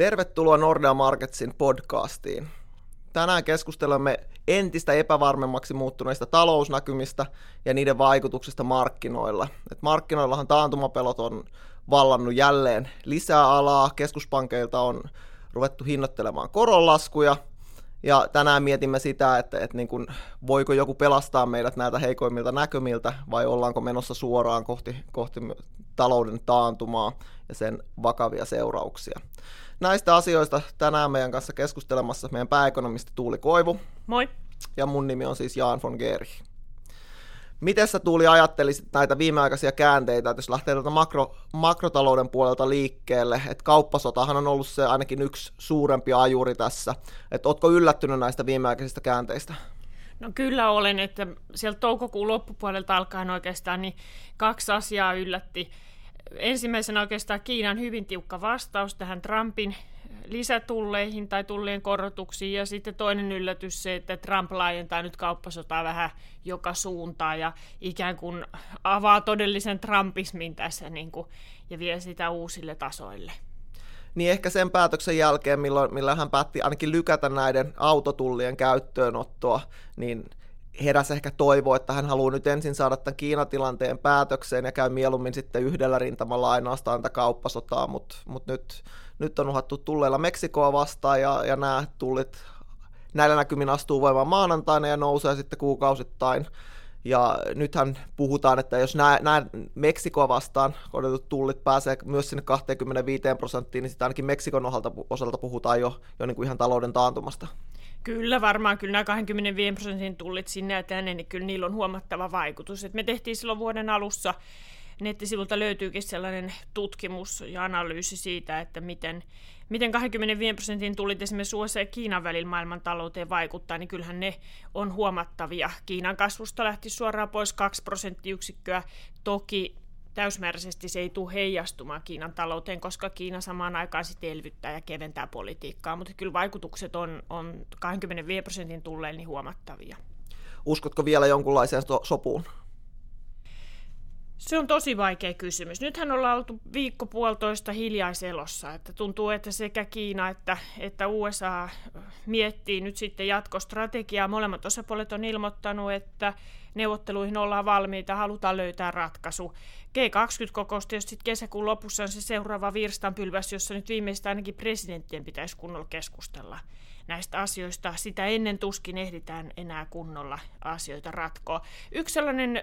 Tervetuloa Nordea Marketsin podcastiin. Tänään keskustelemme entistä epävarmemmaksi muuttuneista talousnäkymistä ja niiden vaikutuksista markkinoilla. Et markkinoillahan taantumapelot on vallannut jälleen lisää alaa, keskuspankeilta on ruvettu hinnoittelemaan koronlaskuja, ja tänään mietimme sitä, että, että niin kuin, voiko joku pelastaa meidät näiltä heikoimmilta näkymiltä vai ollaanko menossa suoraan kohti, kohti talouden taantumaa ja sen vakavia seurauksia. Näistä asioista tänään meidän kanssa keskustelemassa meidän pääekonomisti Tuuli Koivu. Moi. Ja mun nimi on siis Jaan von Gerich. Miten sä Tuuli ajattelisit näitä viimeaikaisia käänteitä, että jos lähtee tuolta makro, makrotalouden puolelta liikkeelle, että kauppasotahan on ollut se ainakin yksi suurempi ajuri tässä, että ootko yllättynyt näistä viimeaikaisista käänteistä? No kyllä olen, että sieltä toukokuun loppupuolelta alkaen oikeastaan niin kaksi asiaa yllätti. Ensimmäisenä oikeastaan Kiinan hyvin tiukka vastaus tähän Trumpin lisätulleihin tai tullien korotuksiin. Ja sitten toinen yllätys se, että Trump laajentaa nyt kauppasotaa vähän joka suuntaan ja ikään kuin avaa todellisen Trumpismin tässä niin kuin, ja vie sitä uusille tasoille. Niin ehkä sen päätöksen jälkeen, milloin, milloin hän päätti ainakin lykätä näiden autotullien käyttöönottoa, niin heräsi ehkä toivo, että hän haluaa nyt ensin saada tämän Kiinatilanteen päätökseen ja käy mieluummin sitten yhdellä rintamalla ainoastaan tätä kauppasotaa, mutta mut nyt nyt on uhattu tulleilla Meksikoa vastaan ja, ja nämä tullit näillä näkymin astuu voimaan maanantaina ja nousee sitten kuukausittain. Ja nythän puhutaan, että jos nämä, nämä Meksikoa vastaan odotetut tullit pääsee myös sinne 25 prosenttiin, niin sitä ainakin Meksikon osalta, osalta puhutaan jo, jo niin kuin ihan talouden taantumasta. Kyllä, varmaan kyllä nämä 25 prosentin tullit sinne ja tänne, niin kyllä niillä on huomattava vaikutus. Et me tehtiin silloin vuoden alussa nettisivulta löytyykin sellainen tutkimus ja analyysi siitä, että miten, miten 25 prosentin tulit esimerkiksi USA ja Kiinan välillä maailman talouteen vaikuttaa, niin kyllähän ne on huomattavia. Kiinan kasvusta lähti suoraan pois 2 prosenttiyksikköä. Toki täysmääräisesti se ei tule heijastumaan Kiinan talouteen, koska Kiina samaan aikaan sitten elvyttää ja keventää politiikkaa, mutta kyllä vaikutukset on, on 25 prosentin tulleen niin huomattavia. Uskotko vielä jonkunlaiseen sopuun? Se on tosi vaikea kysymys. Nythän ollaan oltu viikko puolitoista hiljaiselossa, että tuntuu, että sekä Kiina että, että USA miettii nyt sitten jatkostrategiaa. Molemmat osapuolet on ilmoittanut, että neuvotteluihin ollaan valmiita, halutaan löytää ratkaisu. G20-kokous tietysti kesäkuun lopussa on se seuraava virstanpylväs, jossa nyt viimeistä ainakin presidenttien pitäisi kunnolla keskustella näistä asioista. Sitä ennen tuskin ehditään enää kunnolla asioita ratkoa. Yksi sellainen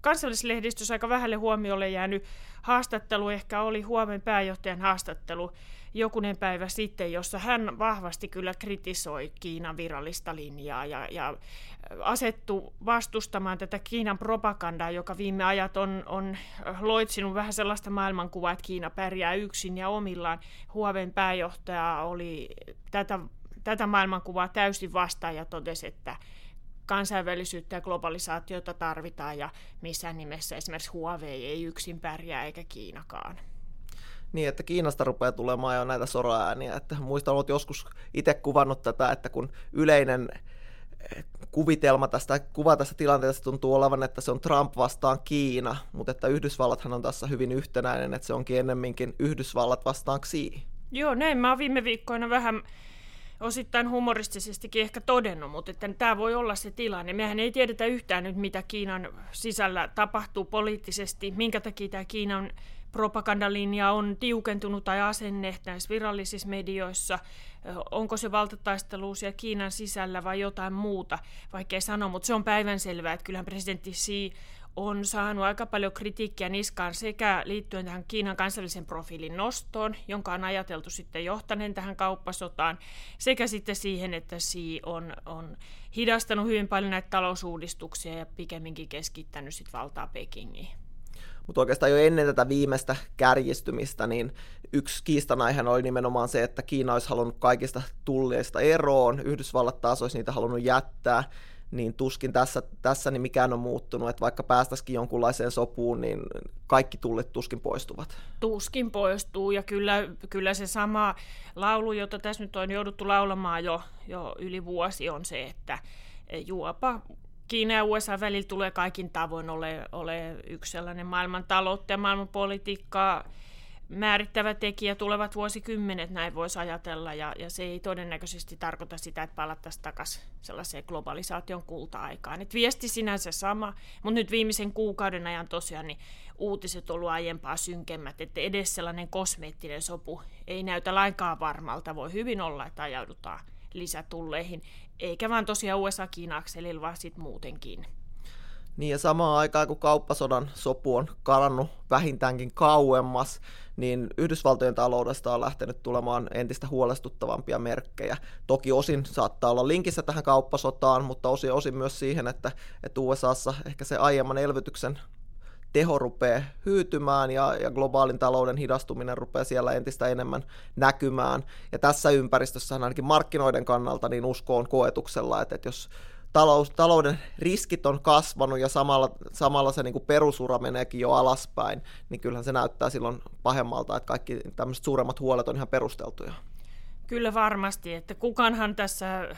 kansallislehdistössä aika vähälle huomiolle jäänyt haastattelu ehkä oli Huomen pääjohtajan haastattelu jokunen päivä sitten, jossa hän vahvasti kyllä kritisoi Kiinan virallista linjaa ja, ja asettu vastustamaan tätä Kiinan propagandaa, joka viime ajat on, on loitsinut vähän sellaista maailmankuvaa, että Kiina pärjää yksin ja omillaan. Huoven pääjohtaja oli tätä, tätä maailmankuvaa täysin vastaan ja totesi, että kansainvälisyyttä ja globalisaatiota tarvitaan ja missään nimessä esimerkiksi Huawei ei yksin pärjää eikä Kiinakaan. Niin, että Kiinasta rupeaa tulemaan jo näitä soraääniä. Että muistan, olet joskus itse kuvannut tätä, että kun yleinen eh, kuvitelma tästä, kuva tästä tilanteesta tuntuu olevan, että se on Trump vastaan Kiina, mutta että Yhdysvallathan on tässä hyvin yhtenäinen, että se onkin ennemminkin Yhdysvallat vastaan Xi. Joo, näin mä oon viime viikkoina vähän osittain humoristisestikin ehkä todennut, mutta että tämä voi olla se tilanne. Mehän ei tiedetä yhtään nyt, mitä Kiinan sisällä tapahtuu poliittisesti, minkä takia tämä Kiinan propagandalinja on tiukentunut tai asenne näissä virallisissa medioissa. Onko se valtataistelu siellä Kiinan sisällä vai jotain muuta, vaikkei sano, mutta se on päivänselvää, että kyllähän presidentti Xi on saanut aika paljon kritiikkiä niskaan sekä liittyen tähän Kiinan kansallisen profiilin nostoon, jonka on ajateltu sitten johtaneen tähän kauppasotaan, sekä sitten siihen, että Xi on, on hidastanut hyvin paljon näitä talousuudistuksia ja pikemminkin keskittänyt sitten valtaa Pekingiin. Mutta oikeastaan jo ennen tätä viimeistä kärjistymistä, niin yksi kiistanaihe oli nimenomaan se, että Kiina olisi halunnut kaikista tulleista eroon, Yhdysvallat taas olisi niitä halunnut jättää, niin tuskin tässä, tässä niin mikään on muuttunut, että vaikka päästäisikin jonkunlaiseen sopuun, niin kaikki tullit tuskin poistuvat. Tuskin poistuu, ja kyllä, kyllä se sama laulu, jota tässä nyt on jouduttu laulamaan jo, jo yli vuosi, on se, että juopa Kiina ja USA välillä tulee kaikin tavoin ole, ole yksi sellainen maailman taloutta ja maailman politiikkaa määrittävä tekijä tulevat vuosikymmenet, näin voisi ajatella, ja, ja se ei todennäköisesti tarkoita sitä, että palattaisiin takaisin sellaiseen globalisaation kulta-aikaan. Et viesti sinänsä sama, mutta nyt viimeisen kuukauden ajan tosiaan niin uutiset ovat aiempaa synkemmät, että edes sellainen kosmeettinen sopu ei näytä lainkaan varmalta. Voi hyvin olla, että ajaudutaan lisätulleihin, eikä vaan tosiaan USA-Kiina-akselilla, vaan sitten muutenkin. Niin ja samaan aikaan, kun kauppasodan sopu on karannut vähintäänkin kauemmas, niin Yhdysvaltojen taloudesta on lähtenyt tulemaan entistä huolestuttavampia merkkejä. Toki osin saattaa olla linkissä tähän kauppasotaan, mutta osin, osin myös siihen, että, että USAssa ehkä se aiemman elvytyksen teho rupeaa hyytymään ja, ja globaalin talouden hidastuminen rupeaa siellä entistä enemmän näkymään. Ja tässä ympäristössä ainakin markkinoiden kannalta niin usko on koetuksella, että, että jos talous, talouden riskit on kasvanut ja samalla, samalla se niin kuin perusura meneekin jo alaspäin, niin kyllähän se näyttää silloin pahemmalta, että kaikki tämmöiset suuremmat huolet on ihan perusteltuja. Kyllä varmasti, että kukaanhan tässä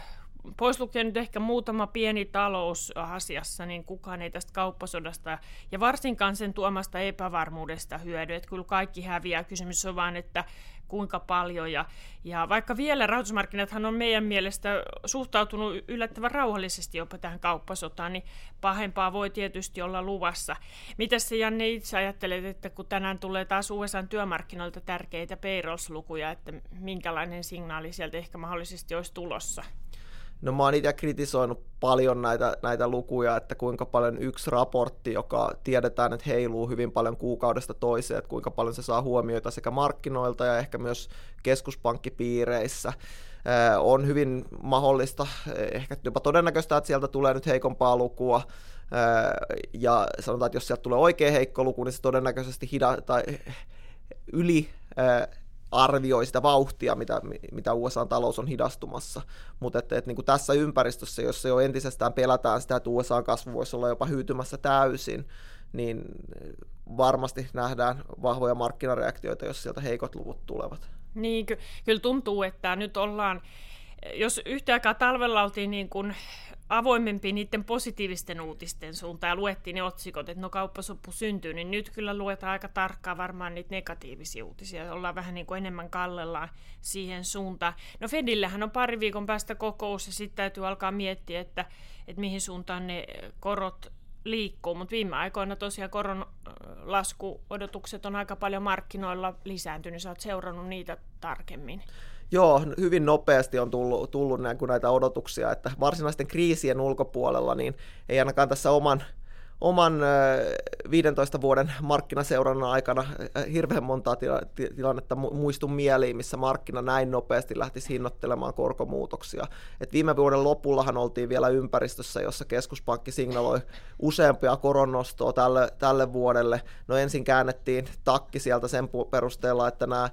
pois lukien nyt ehkä muutama pieni talous asiassa, niin kukaan ei tästä kauppasodasta ja varsinkaan sen tuomasta epävarmuudesta hyödy. Että kyllä kaikki häviää. Kysymys on vain, että kuinka paljon. Ja, ja vaikka vielä rahoitusmarkkinathan on meidän mielestä suhtautunut yllättävän rauhallisesti jopa tähän kauppasotaan, niin pahempaa voi tietysti olla luvassa. Mitä se Janne itse ajattelet, että kun tänään tulee taas USA työmarkkinoilta tärkeitä payrolls-lukuja, että minkälainen signaali sieltä ehkä mahdollisesti olisi tulossa? No mä oon itse kritisoinut paljon näitä, näitä lukuja, että kuinka paljon yksi raportti, joka tiedetään, että heiluu hyvin paljon kuukaudesta toiseen, että kuinka paljon se saa huomioita sekä markkinoilta ja ehkä myös keskuspankkipiireissä, on hyvin mahdollista, ehkä jopa todennäköistä, että sieltä tulee nyt heikompaa lukua, ja sanotaan, että jos sieltä tulee oikein heikko luku, niin se todennäköisesti hida, tai yli arvioi sitä vauhtia, mitä, mitä USA-talous on hidastumassa. Mutta että, että niin kuin tässä ympäristössä, jossa jo entisestään pelätään sitä, että USA-kasvu voisi olla jopa hyytymässä täysin, niin varmasti nähdään vahvoja markkinareaktioita, jos sieltä heikot luvut tulevat. Niin, ky- kyllä tuntuu, että nyt ollaan, jos yhtä aikaa talvella oltiin niin kuin avoimempi niiden positiivisten uutisten suuntaan ja luettiin ne otsikot, että no kauppasoppu syntyy, niin nyt kyllä luetaan aika tarkkaan varmaan niitä negatiivisia uutisia. Ollaan vähän niin kuin enemmän kallellaan siihen suuntaan. No Fedillähän on pari viikon päästä kokous ja sitten täytyy alkaa miettiä, että, että mihin suuntaan ne korot liikkuu, mutta viime aikoina tosiaan koron laskuodotukset on aika paljon markkinoilla lisääntynyt. Sä oot seurannut niitä tarkemmin. Joo, hyvin nopeasti on tullut, tullut näitä odotuksia, että varsinaisten kriisien ulkopuolella niin ei ainakaan tässä oman, oman 15 vuoden markkinaseurannan aikana hirveän montaa tilannetta muistu mieliin, missä markkina näin nopeasti lähtisi hinnoittelemaan korkomuutoksia. Et viime vuoden lopullahan oltiin vielä ympäristössä, jossa keskuspankki signaloi useampia koronnostoa tälle, tälle vuodelle. No ensin käännettiin takki sieltä sen perusteella, että nämä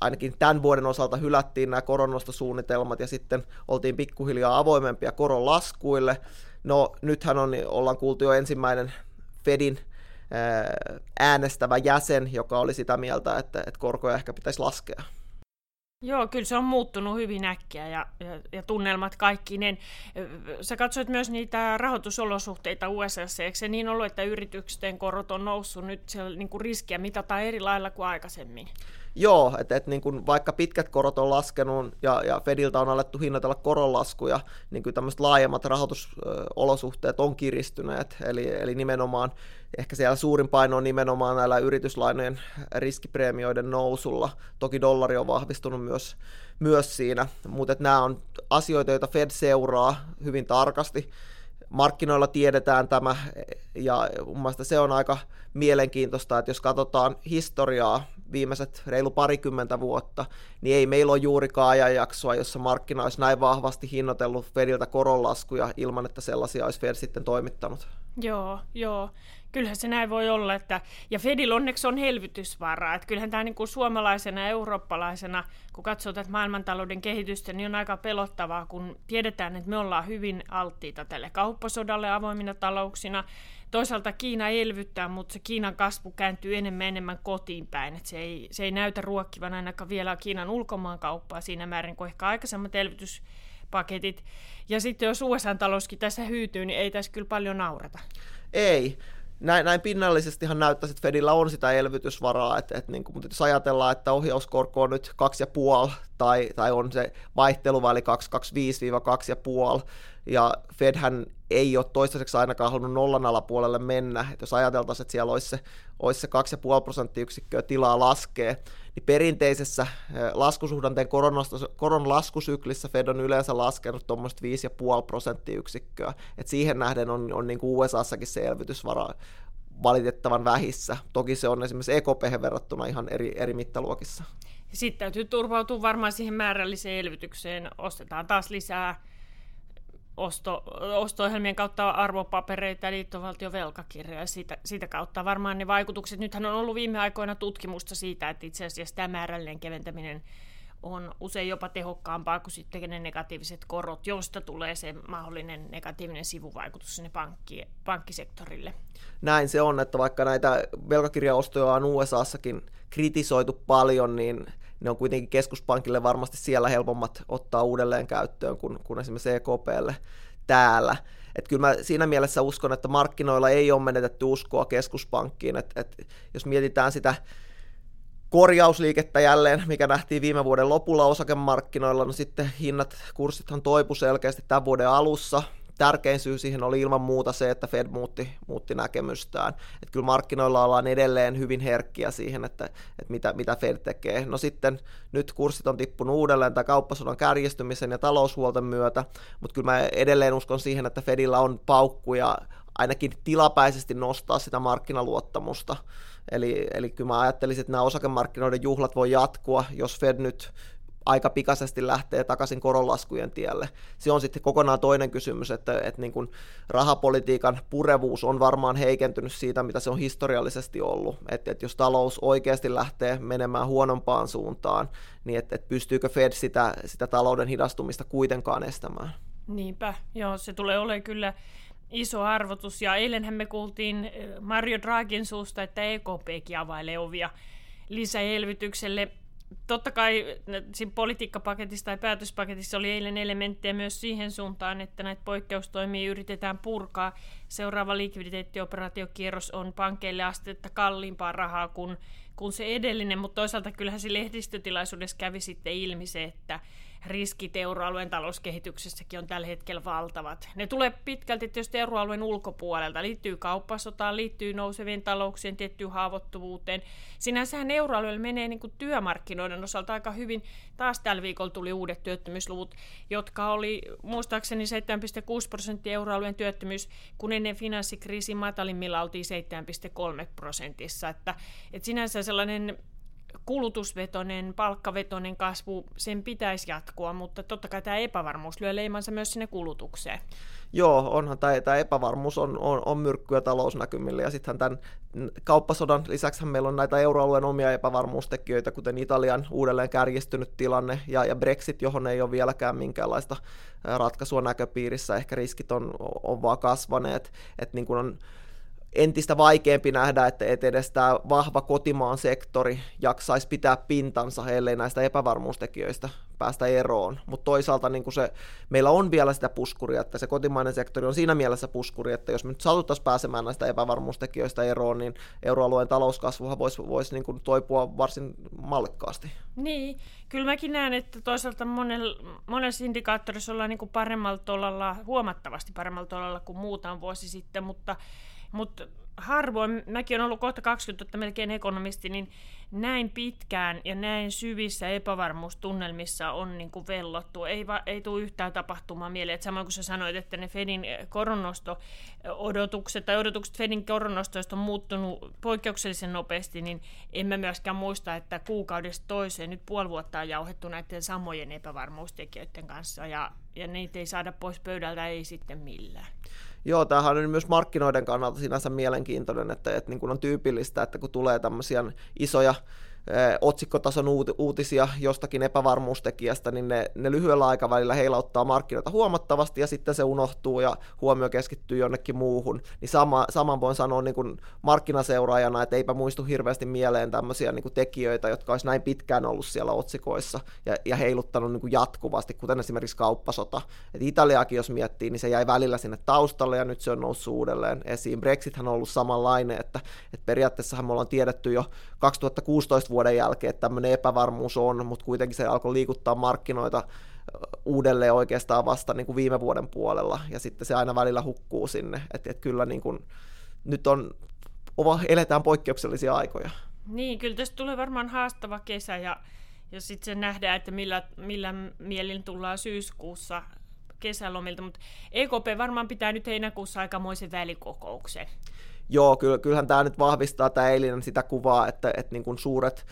ainakin tämän vuoden osalta hylättiin nämä koronnostosuunnitelmat ja sitten oltiin pikkuhiljaa avoimempia koronlaskuille. No nythän on, ollaan kuultu jo ensimmäinen Fedin äänestävä jäsen, joka oli sitä mieltä, että, että korkoja ehkä pitäisi laskea. Joo, kyllä se on muuttunut hyvin äkkiä ja, ja, ja tunnelmat kaikki. Niin, sä katsoit myös niitä rahoitusolosuhteita USA, eikö se niin ollut, että yritysten korot on noussut nyt siellä niin kuin riskiä mitataan eri lailla kuin aikaisemmin? Joo, että et, niin kun vaikka pitkät korot on laskenut ja, ja Fediltä on alettu hinnoitella koronlaskuja, niin kuin tämmöiset laajemmat rahoitusolosuhteet on kiristyneet, eli, eli nimenomaan ehkä siellä suurin paino on nimenomaan näillä yrityslainojen riskipreemioiden nousulla. Toki dollari on vahvistunut myös, myös siinä, mutta nämä on asioita, joita Fed seuraa hyvin tarkasti. Markkinoilla tiedetään tämä, ja mun mielestä se on aika mielenkiintoista, että jos katsotaan historiaa viimeiset reilu parikymmentä vuotta, niin ei meillä ole juurikaan ajanjaksoa, jossa markkina olisi näin vahvasti hinnoitellut Fediltä koronlaskuja ilman, että sellaisia olisi Fed sitten toimittanut. Joo, joo. Kyllähän se näin voi olla, että, ja Fedil onneksi on helvytysvaraa, että kyllähän tämä niin kuin suomalaisena ja eurooppalaisena, kun katsoo tätä maailmantalouden kehitystä, niin on aika pelottavaa, kun tiedetään, että me ollaan hyvin alttiita tälle kauppasodalle avoimina talouksina, toisaalta Kiina elvyttää, mutta se Kiinan kasvu kääntyy enemmän enemmän kotiin päin. Että se, ei, se ei näytä ruokkivan ainakaan vielä Kiinan ulkomaankauppaa siinä määrin kuin ehkä aikaisemmat elvytyspaketit. Ja sitten jos USA-talouskin tässä hyytyy, niin ei tässä kyllä paljon naurata. Ei näin, näin pinnallisestihan näyttäisi, että Fedillä on sitä elvytysvaraa, että, että niin kuin, mutta jos ajatellaan, että ohjauskorko on nyt 2,5 tai, tai on se vaihteluväli 2,25-2,5, ja Fedhän ei ole toistaiseksi ainakaan halunnut nollan alapuolelle mennä, että jos ajateltaisiin, että siellä olisi se, olisi se 2,5 prosenttiyksikköä tilaa laskee, niin perinteisessä laskusuhdanteen koron laskusyklissä Fed on yleensä laskenut tuommoista 5,5 prosenttiyksikköä, että siihen nähden on, on niin kuin USAssakin se elvytysvara valitettavan vähissä. Toki se on esimerkiksi EKP verrattuna ihan eri, eri mittaluokissa. Sitten täytyy turvautua varmaan siihen määrälliseen elvytykseen. Ostetaan taas lisää osto, osto-ohjelmien kautta arvopapereita ja liittovaltion velkakirjoja. Siitä, siitä kautta varmaan ne vaikutukset. Nythän on ollut viime aikoina tutkimusta siitä, että itse asiassa tämä määrällinen keventäminen on usein jopa tehokkaampaa kuin sitten ne negatiiviset korot, josta tulee se mahdollinen negatiivinen sivuvaikutus sinne pankki, pankkisektorille. Näin se on, että vaikka näitä velkakirjaostoja on USAssakin kritisoitu paljon, niin ne on kuitenkin keskuspankille varmasti siellä helpommat ottaa uudelleen käyttöön kuin, kuin esimerkiksi EKPlle täällä. Et kyllä mä siinä mielessä uskon, että markkinoilla ei ole menetetty uskoa keskuspankkiin. Et, et jos mietitään sitä korjausliikettä jälleen, mikä nähtiin viime vuoden lopulla osakemarkkinoilla, no sitten hinnat, kurssithan toipu selkeästi tämän vuoden alussa, tärkein syy siihen oli ilman muuta se, että Fed muutti, muutti näkemystään. Että kyllä markkinoilla ollaan edelleen hyvin herkkiä siihen, että, että mitä, mitä Fed tekee. No sitten nyt kurssit on tippunut uudelleen tai kauppasodan kärjistymisen ja taloushuolten myötä, mutta kyllä mä edelleen uskon siihen, että Fedillä on paukkuja ainakin tilapäisesti nostaa sitä markkinaluottamusta. Eli, eli kyllä mä ajattelisin, että nämä osakemarkkinoiden juhlat voi jatkua, jos Fed nyt aika pikaisesti lähtee takaisin koronlaskujen tielle. Se on sitten kokonaan toinen kysymys, että, että niin kuin rahapolitiikan purevuus on varmaan heikentynyt siitä, mitä se on historiallisesti ollut. Että, että jos talous oikeasti lähtee menemään huonompaan suuntaan, niin että, että pystyykö Fed sitä, sitä talouden hidastumista kuitenkaan estämään. Niinpä, joo, se tulee olemaan kyllä iso arvotus. Ja eilenhän me kuultiin eh, Mario Draghin suusta, että EKPkin availee ovia lisäelvytykselle totta kai siinä politiikkapaketissa tai päätöspaketissa oli eilen elementtejä myös siihen suuntaan, että näitä poikkeustoimia yritetään purkaa. Seuraava likviditeettioperaatiokierros on pankeille astetta kalliimpaa rahaa kuin, kuin se edellinen, mutta toisaalta kyllähän se lehdistötilaisuudessa kävi sitten ilmi se, että riskit euroalueen talouskehityksessäkin on tällä hetkellä valtavat. Ne tulee pitkälti tietysti euroalueen ulkopuolelta. Liittyy kauppasotaan, liittyy nousevien talouksien tiettyyn haavoittuvuuteen. Sinänsähän euroalueella menee niin kuin työmarkkinoiden osalta aika hyvin. Taas tällä viikolla tuli uudet työttömyysluvut, jotka oli muistaakseni 7,6 prosenttia euroalueen työttömyys, kun ennen finanssikriisin matalimmilla oltiin 7,3 prosentissa. Että, että sinänsä sellainen kulutusvetoinen, palkkavetoinen kasvu, sen pitäisi jatkua, mutta totta kai tämä epävarmuus lyö leimansa myös sinne kulutukseen. Joo, onhan tämä, tämä epävarmuus on, on, on myrkkyä talousnäkymille ja sittenhän tämän kauppasodan lisäksi meillä on näitä euroalueen omia epävarmuustekijöitä, kuten Italian uudelleen kärjistynyt tilanne ja, ja Brexit, johon ei ole vieläkään minkäänlaista ratkaisua näköpiirissä, ehkä riskit on, on vaan kasvaneet, että niin kuin on entistä vaikeampi nähdä, että, että edes tämä vahva kotimaan sektori jaksaisi pitää pintansa, ellei näistä epävarmuustekijöistä päästä eroon. Mutta toisaalta niin se, meillä on vielä sitä puskuria, että se kotimainen sektori on siinä mielessä puskuri, että jos me nyt satuttaisiin pääsemään näistä epävarmuustekijöistä eroon, niin euroalueen talouskasvuhan voisi vois niin kuin toipua varsin mallikkaasti. Niin, kyllä mäkin näen, että toisaalta monella, monessa indikaattorissa ollaan niin kuin paremmalla tolalla, huomattavasti paremmalla tolalla kuin muutama vuosi sitten, mutta mutta harvoin, mäkin olen ollut kohta 20 vuotta melkein ekonomisti, niin näin pitkään ja näin syvissä epävarmuustunnelmissa on niin kuin vellottu. Ei, va, ei tule yhtään tapahtumaan mieleen. Että samoin kuin sä sanoit, että ne Fedin koronnosto-odotukset tai odotukset Fedin koronnostoista on muuttunut poikkeuksellisen nopeasti, niin en mä myöskään muista, että kuukaudesta toiseen nyt puoli vuotta on jauhettu näiden samojen epävarmuustekijöiden kanssa ja, ja niitä ei saada pois pöydältä, ei sitten millään. Joo, tämähän on myös markkinoiden kannalta sinänsä mielenkiintoinen, että, että niin kuin on tyypillistä, että kun tulee tämmöisiä isoja otsikkotason uutisia jostakin epävarmuustekijästä, niin ne, ne lyhyellä aikavälillä heilauttaa markkinoita huomattavasti ja sitten se unohtuu ja huomio keskittyy jonnekin muuhun. Niin sama, saman voin sanoa niin kuin markkinaseuraajana, että eipä muistu hirveästi mieleen tämmöisiä niin kuin tekijöitä, jotka olisi näin pitkään ollut siellä otsikoissa ja, ja heiluttanut niin kuin jatkuvasti, kuten esimerkiksi kauppasota. Et Italiakin jos miettii, niin se jäi välillä sinne taustalle ja nyt se on noussut uudelleen esiin. Brexithän on ollut samanlainen, että, että periaatteessahan me ollaan tiedetty jo 2016 vuoden jälkeen, että tämmöinen epävarmuus on, mutta kuitenkin se alkoi liikuttaa markkinoita uudelleen oikeastaan vasta niin kuin viime vuoden puolella, ja sitten se aina välillä hukkuu sinne, että et kyllä niin kuin, nyt on, eletään poikkeuksellisia aikoja. Niin, kyllä tästä tulee varmaan haastava kesä, ja, ja sitten se nähdään, että millä, millä mielin tullaan syyskuussa kesälomilta, mutta EKP varmaan pitää nyt heinäkuussa aikamoisen välikokouksen. Joo, kyllähän tämä nyt vahvistaa tämä eilinen sitä kuvaa, että, että niin kuin suuret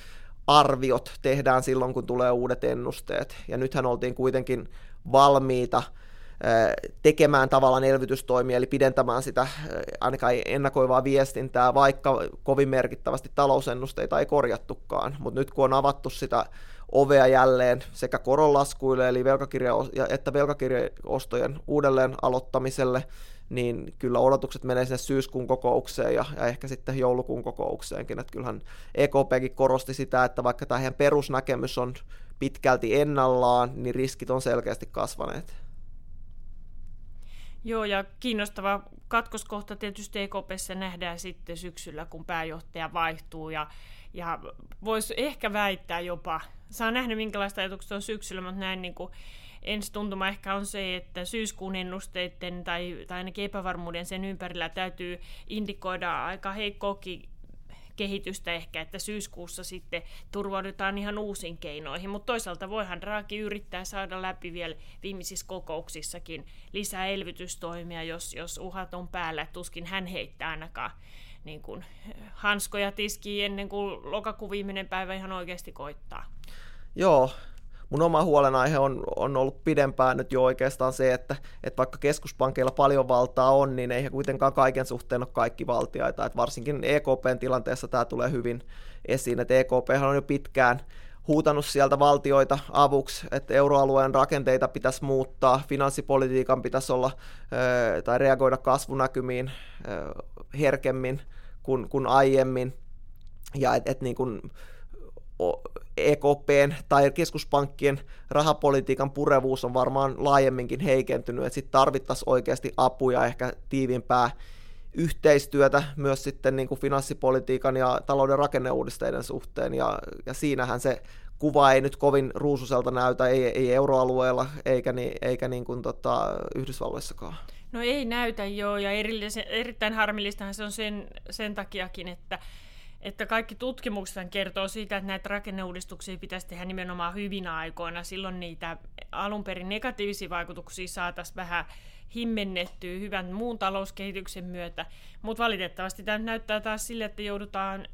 arviot tehdään silloin, kun tulee uudet ennusteet. Ja nythän oltiin kuitenkin valmiita tekemään tavallaan elvytystoimia, eli pidentämään sitä ainakaan ennakoivaa viestintää, vaikka kovin merkittävästi talousennusteita ei korjattukaan. Mutta nyt kun on avattu sitä ovea jälleen sekä koronlaskuille, eli velkakirja- että velkakirjaostojen uudelleen aloittamiselle, niin kyllä odotukset menee sinne syyskuun kokoukseen ja, ja ehkä sitten joulukuun kokoukseenkin. Että kyllähän EKPkin korosti sitä, että vaikka tämä heidän perusnäkemys on pitkälti ennallaan, niin riskit on selkeästi kasvaneet. Joo, ja kiinnostava katkoskohta tietysti EKPssä nähdään sitten syksyllä, kun pääjohtaja vaihtuu, ja, ja voisi ehkä väittää jopa, saa nähdä minkälaista ajatuksia on syksyllä, mutta näin niin kuin tuntuma ehkä on se, että syyskuun ennusteiden tai, tai ainakin epävarmuuden sen ympärillä täytyy indikoida aika heikkoakin kehitystä ehkä, että syyskuussa sitten turvaudutaan ihan uusiin keinoihin, mutta toisaalta voihan Raaki yrittää saada läpi vielä viimeisissä kokouksissakin lisää elvytystoimia, jos, jos uhat on päällä, tuskin hän heittää ainakaan niin kuin hanskoja tiskiin ennen kuin lokakuun viimeinen päivä ihan oikeasti koittaa. Joo, mun oma huolenaihe on, on ollut pidempään nyt jo oikeastaan se, että, että vaikka keskuspankeilla paljon valtaa on, niin ei he kuitenkaan kaiken suhteen ole kaikki valtiaita. Että varsinkin EKPn tilanteessa tämä tulee hyvin esiin, että EKP on jo pitkään huutanut sieltä valtioita avuksi, että euroalueen rakenteita pitäisi muuttaa, finanssipolitiikan pitäisi olla tai reagoida kasvunäkymiin herkemmin kuin, kuin aiemmin, ja että et niin kuin EKPn tai keskuspankkien rahapolitiikan purevuus on varmaan laajemminkin heikentynyt, että sitten tarvittaisiin oikeasti apuja, ehkä tiivimpää yhteistyötä myös sitten niin kuin finanssipolitiikan ja talouden rakenneuudisteiden suhteen, ja, ja siinähän se kuva ei nyt kovin ruususelta näytä, ei, ei euroalueella eikä, niin, eikä niin kuin tota, Yhdysvalloissakaan. No ei näytä joo, ja erittäin harmillistahan se on sen, sen takiakin, että että kaikki tutkimukset kertoo siitä, että näitä rakenneuudistuksia pitäisi tehdä nimenomaan hyvinä aikoina. Silloin niitä alun perin negatiivisia vaikutuksia saataisiin vähän himmennettyä hyvän muun talouskehityksen myötä. Mutta valitettavasti tämä näyttää taas sille, että joudutaan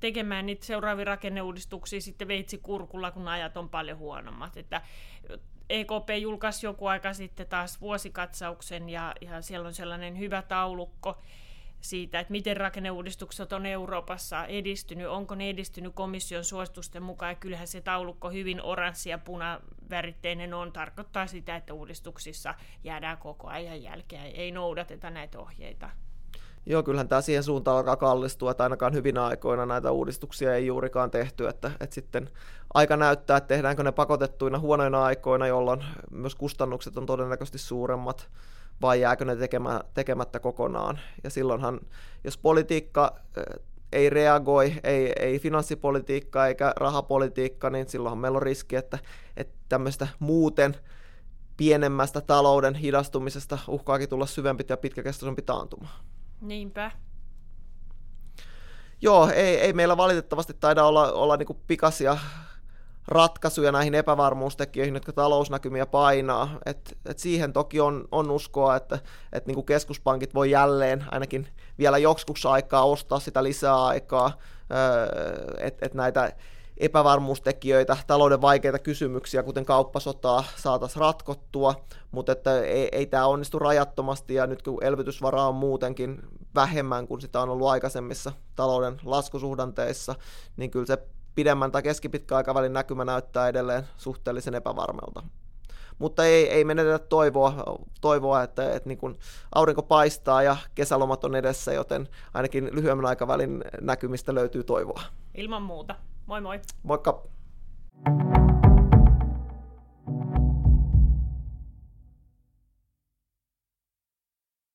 tekemään niitä seuraavia rakenneuudistuksia sitten veitsi kurkulla, kun ajat on paljon huonommat. Että EKP julkaisi joku aika sitten taas vuosikatsauksen ja, ja siellä on sellainen hyvä taulukko, siitä, että miten rakenneuudistukset on Euroopassa edistynyt, onko ne edistynyt komission suositusten mukaan, ja kyllähän se taulukko hyvin oranssi ja punaväritteinen on, tarkoittaa sitä, että uudistuksissa jäädään koko ajan jälkeen, ei noudateta näitä ohjeita. Joo, kyllähän tämä siihen suuntaan alkaa kallistua, että ainakaan hyvinä aikoina näitä uudistuksia ei juurikaan tehty, että, että sitten aika näyttää, että tehdäänkö ne pakotettuina huonoina aikoina, jolloin myös kustannukset on todennäköisesti suuremmat vai jääkö ne tekemä, tekemättä kokonaan. Ja silloinhan, jos politiikka ei reagoi, ei, ei finanssipolitiikka eikä rahapolitiikka, niin silloinhan meillä on riski, että, että tämmöistä muuten pienemmästä talouden hidastumisesta uhkaakin tulla syvempi ja pitkäkestoisempi taantuma. Niinpä. Joo, ei, ei meillä valitettavasti taida olla, olla niin pikaisia ratkaisuja näihin epävarmuustekijöihin, jotka talousnäkymiä painaa. Et, et siihen toki on, on uskoa, että et niinku keskuspankit voi jälleen ainakin vielä joksikuksi aikaa ostaa sitä lisää aikaa, että et näitä epävarmuustekijöitä, talouden vaikeita kysymyksiä, kuten kauppasotaa, saataisiin ratkottua, mutta että ei, ei tämä onnistu rajattomasti, ja nyt kun elvytysvaraa on muutenkin vähemmän kuin sitä on ollut aikaisemmissa talouden laskusuhdanteissa, niin kyllä se pidemmän tai keskipitkän aikavälin näkymä näyttää edelleen suhteellisen epävarmelta. Mutta ei, ei menetetä toivoa, toivoa että, että niin kuin aurinko paistaa ja kesälomat on edessä, joten ainakin lyhyemmän aikavälin näkymistä löytyy toivoa. Ilman muuta. Moi moi. Moikka. thank you